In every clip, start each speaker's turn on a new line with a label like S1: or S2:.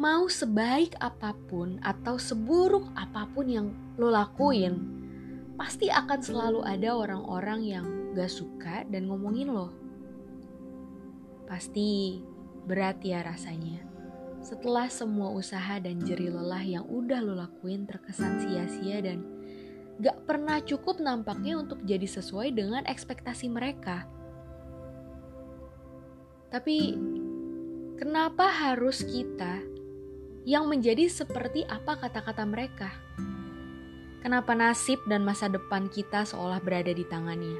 S1: mau sebaik apa pun atau seburuk apa pun yang lo lakuin, pasti akan selalu ada orang-orang yang gak suka dan ngomongin lo. Pasti berat ya rasanya. Setelah semua usaha dan jeri lelah yang udah lo lakuin terkesan sia-sia dan gak pernah cukup nampaknya untuk jadi sesuai dengan ekspektasi mereka. Tapi kenapa harus kita yang menjadi seperti apa kata-kata mereka? Kenapa nasib dan masa depan kita seolah berada di tangannya?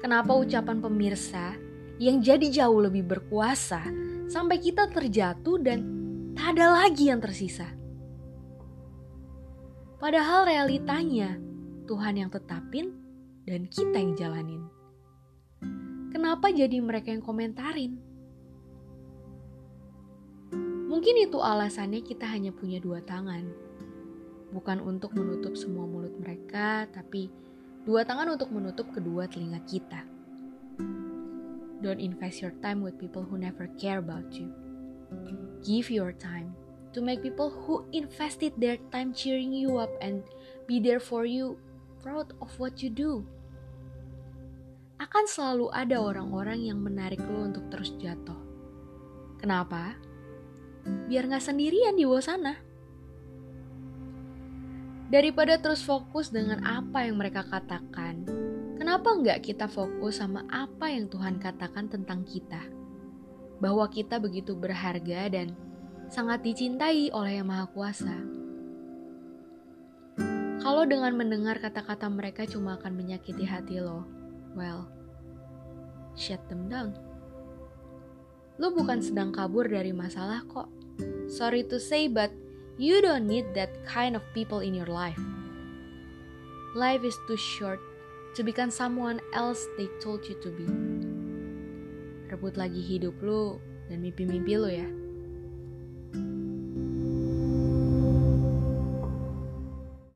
S1: Kenapa ucapan pemirsa yang jadi jauh lebih berkuasa sampai kita terjatuh dan tak ada lagi yang tersisa? Padahal realitanya Tuhan yang tetapin dan kita yang jalanin. Kenapa jadi mereka yang komentarin? Mungkin itu alasannya kita hanya punya dua tangan. Bukan untuk menutup semua mulut mereka, tapi dua tangan untuk menutup kedua telinga kita. Don't invest your time with people who never care about you. Give your time to make people who invested their time cheering you up and be there for you proud of what you do. Akan selalu ada orang-orang yang menarik lo untuk terus jatuh. Kenapa? Biar nggak sendirian di bawah sana. Daripada terus fokus dengan apa yang mereka katakan, kenapa nggak kita fokus sama apa yang Tuhan katakan tentang kita? Bahwa kita begitu berharga dan sangat dicintai oleh Yang Maha Kuasa. Kalau dengan mendengar kata-kata mereka cuma akan menyakiti hati lo, well, shut them down. Lo bukan sedang kabur dari masalah kok. Sorry to say, but you don't need that kind of people in your life. Life is too short to become someone else they told you to be. Rebut lagi hidup lu dan mimpi-mimpi lu ya.